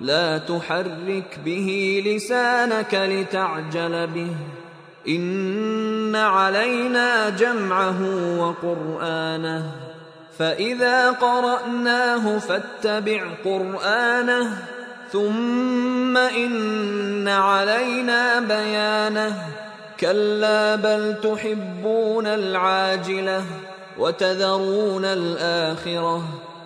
لا تحرك به لسانك لتعجل به. إن علينا جمعه وقرآنه. فإذا قرأناه فاتبع قرآنه. ثم إن علينا بيانه. كلا بل تحبون العاجلة وتذرون الآخرة.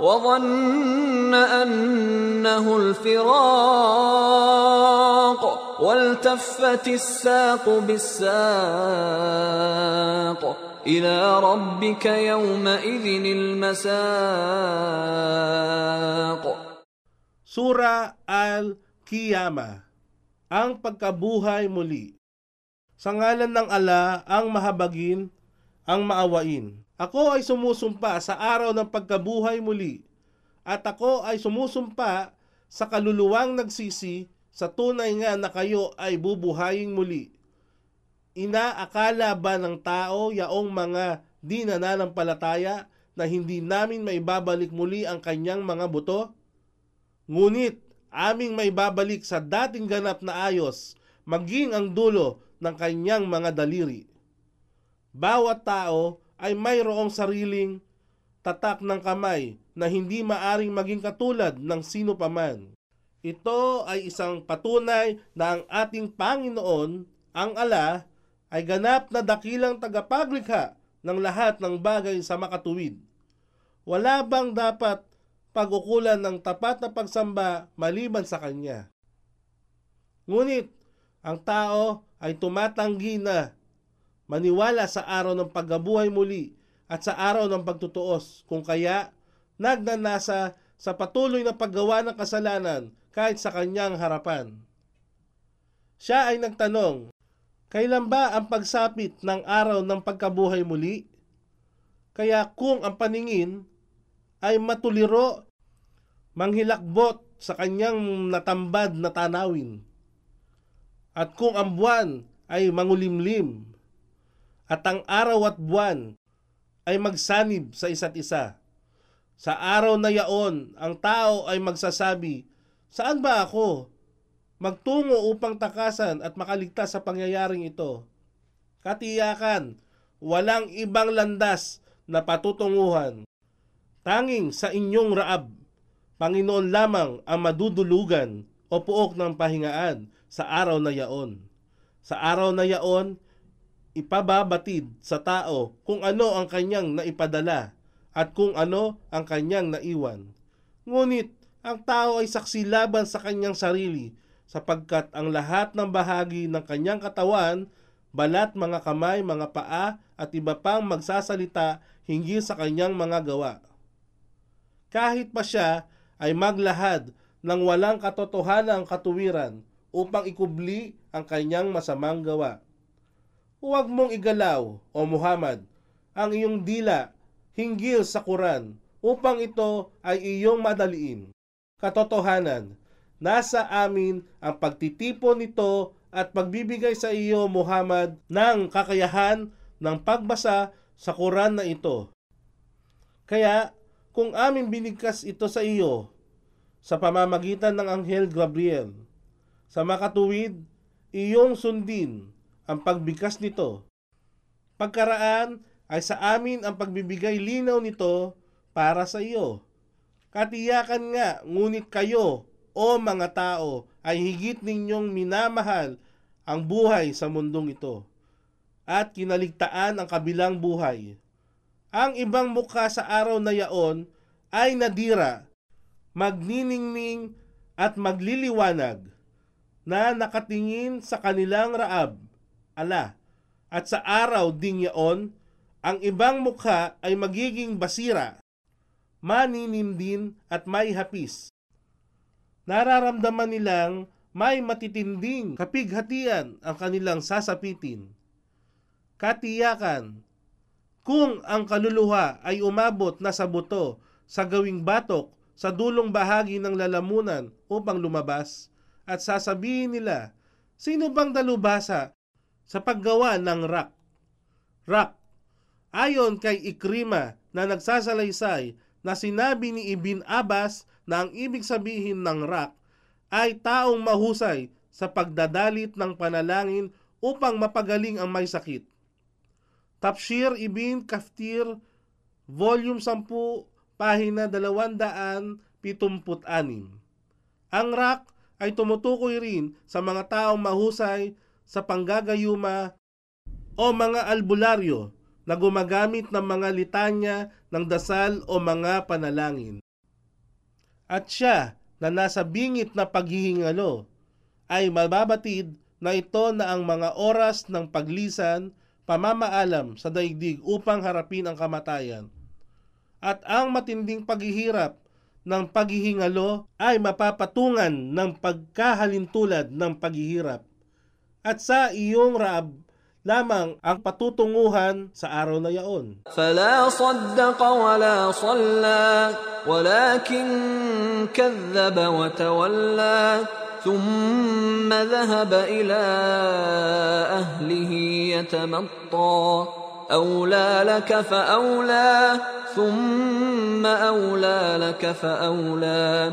وظن انه الفراق والتفت الساق بالساق الى ربك يومئذ المساق Sura Al-Qiyama Ang pagkabuhay muli Sa ngalan ng ala ang mahabagin, ang maawain. Ako ay sumusumpa sa araw ng pagkabuhay muli at ako ay sumusumpa sa kaluluwang nagsisi sa tunay nga na kayo ay bubuhayin muli. Inaakala ba ng tao yaong mga di nananampalataya na hindi namin maibabalik muli ang kanyang mga buto? Ngunit aming may babalik sa dating ganap na ayos, maging ang dulo ng kanyang mga daliri. Bawat tao ay mayroong sariling tatak ng kamay na hindi maaring maging katulad ng sino paman. Ito ay isang patunay na ang ating Panginoon, ang ala, ay ganap na dakilang tagapaglikha ng lahat ng bagay sa makatuwid. Wala bang dapat pag-ukulan ng tapat na pagsamba maliban sa Kanya? Ngunit, ang tao ay tumatanggi na maniwala sa araw ng paggabuhay muli at sa araw ng pagtutuos kung kaya nagnanasa sa patuloy na paggawa ng kasalanan kahit sa kanyang harapan. Siya ay nagtanong, kailan ba ang pagsapit ng araw ng pagkabuhay muli? Kaya kung ang paningin ay matuliro, manghilakbot sa kanyang natambad na tanawin. At kung ang buwan ay mangulimlim, at ang araw at buwan ay magsanib sa isa't isa. Sa araw na yaon, ang tao ay magsasabi, Saan ba ako? Magtungo upang takasan at makaligtas sa pangyayaring ito. Katiyakan, walang ibang landas na patutunguhan. Tanging sa inyong raab, Panginoon lamang ang madudulugan o puok ng pahingaan sa araw na yaon. Sa araw na yaon, ipababatid sa tao kung ano ang kanyang naipadala at kung ano ang kanyang naiwan. Ngunit ang tao ay saksi laban sa kanyang sarili sapagkat ang lahat ng bahagi ng kanyang katawan, balat, mga kamay, mga paa, at iba pang magsasalita hinggil sa kanyang mga gawa. Kahit pa siya ay maglahad ng walang katotohanang katuwiran upang ikubli ang kanyang masamang gawa. Huwag mong igalaw, O Muhammad, ang iyong dila hinggil sa Quran upang ito ay iyong madaliin. Katotohanan, nasa amin ang pagtitipon nito at pagbibigay sa iyo, Muhammad, ng kakayahan ng pagbasa sa Quran na ito. Kaya, kung amin binigkas ito sa iyo sa pamamagitan ng Anghel Gabriel, sa makatuwid, iyong sundin ang pagbigkas nito. Pagkaraan ay sa amin ang pagbibigay linaw nito para sa iyo. Katiyakan nga, ngunit kayo, o mga tao, ay higit ninyong minamahal ang buhay sa mundong ito at kinaligtaan ang kabilang buhay. Ang ibang mukha sa araw na yaon ay nadira, magniningning at magliliwanag na nakatingin sa kanilang raab, ala, at sa araw ding yaon, ang ibang mukha ay magiging basira, maninindin at may hapis. Nararamdaman nilang may matitinding kapighatian ang kanilang sasapitin. Katiyakan, kung ang kaluluha ay umabot na sa buto sa gawing batok sa dulong bahagi ng lalamunan upang lumabas at sasabihin nila, sino bang dalubasa sa paggawa ng rak? Rak, ayon kay Ikrima na nagsasalaysay na sinabi ni Ibn Abbas na ang ibig sabihin ng rak ay taong mahusay sa pagdadalit ng panalangin upang mapagaling ang may sakit. Tafsir Ibn Kaftir, Volume 10, pahina 276. Ang rak ay tumutukoy rin sa mga taong mahusay sa panggagayuma o mga albularyo na gumagamit ng mga litanya ng dasal o mga panalangin. At siya na nasa bingit na paghihingalo ay mababatid na ito na ang mga oras ng paglisan, pamamaalam sa daigdig upang harapin ang kamatayan. At ang matinding paghihirap ng paghihingalo ay mapapatungan ng pagkahalintulad ng paghihirap At sa iyong raab lamang ang patutunguhan sa araw na yaon. فلا صدق ولا صلى ولكن كذب وتولى ثم ذهب إلى أهله يتمطى أولى لك فأولى ثم أولى لك فأولى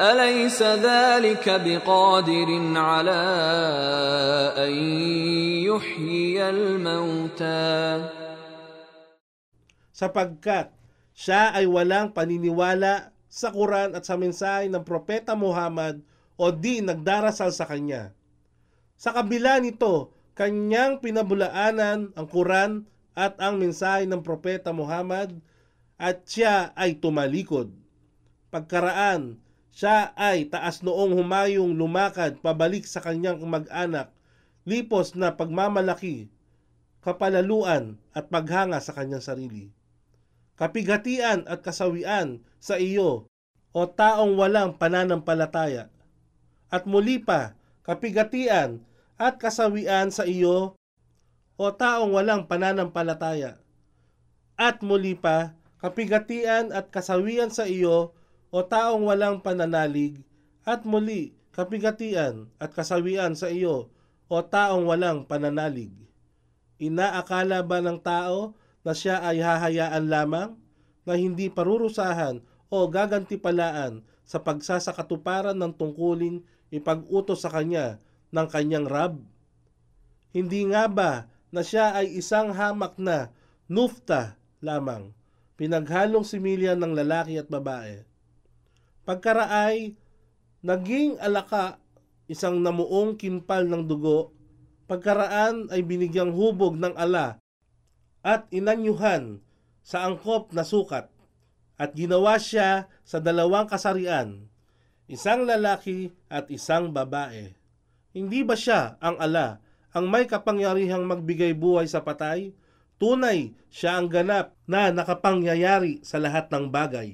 أليس ذلك بقادر على أن يحيي الموتى sapagkat siya ay walang paniniwala sa Quran at sa mensahe ng Propeta Muhammad o di nagdarasal sa kanya. Sa kabila nito, kanyang pinabulaanan ang Quran at ang mensahe ng Propeta Muhammad at siya ay tumalikod. Pagkaraan, siya ay taas noong humayong lumakad pabalik sa kanyang mag-anak, lipos na pagmamalaki, kapalaluan at paghanga sa kanyang sarili kapighatian at kasawian sa iyo o taong walang pananampalataya. At muli pa, kapigatian at kasawian sa iyo o taong walang pananampalataya. At muli pa, kapigatian at kasawian sa iyo o taong walang pananalig. At muli, kapigatian at kasawian sa iyo o taong walang pananalig. Inaakala ba ng tao na siya ay hahayaan lamang na hindi parurusahan o gagantipalaan sa pagsasakatuparan ng tungkulin ipag-utos sa kanya ng kanyang Rab? Hindi nga ba na siya ay isang hamak na nufta lamang pinaghalong similya ng lalaki at babae. Pagkaraay, naging alaka isang namuong kinpal ng dugo, pagkaraan ay binigyang hubog ng ala at inanyuhan sa angkop na sukat at ginawa siya sa dalawang kasarian, isang lalaki at isang babae. Hindi ba siya ang ala, ang may kapangyarihang magbigay buhay sa patay? Tunay, siya ang ganap na nakapangyayari sa lahat ng bagay.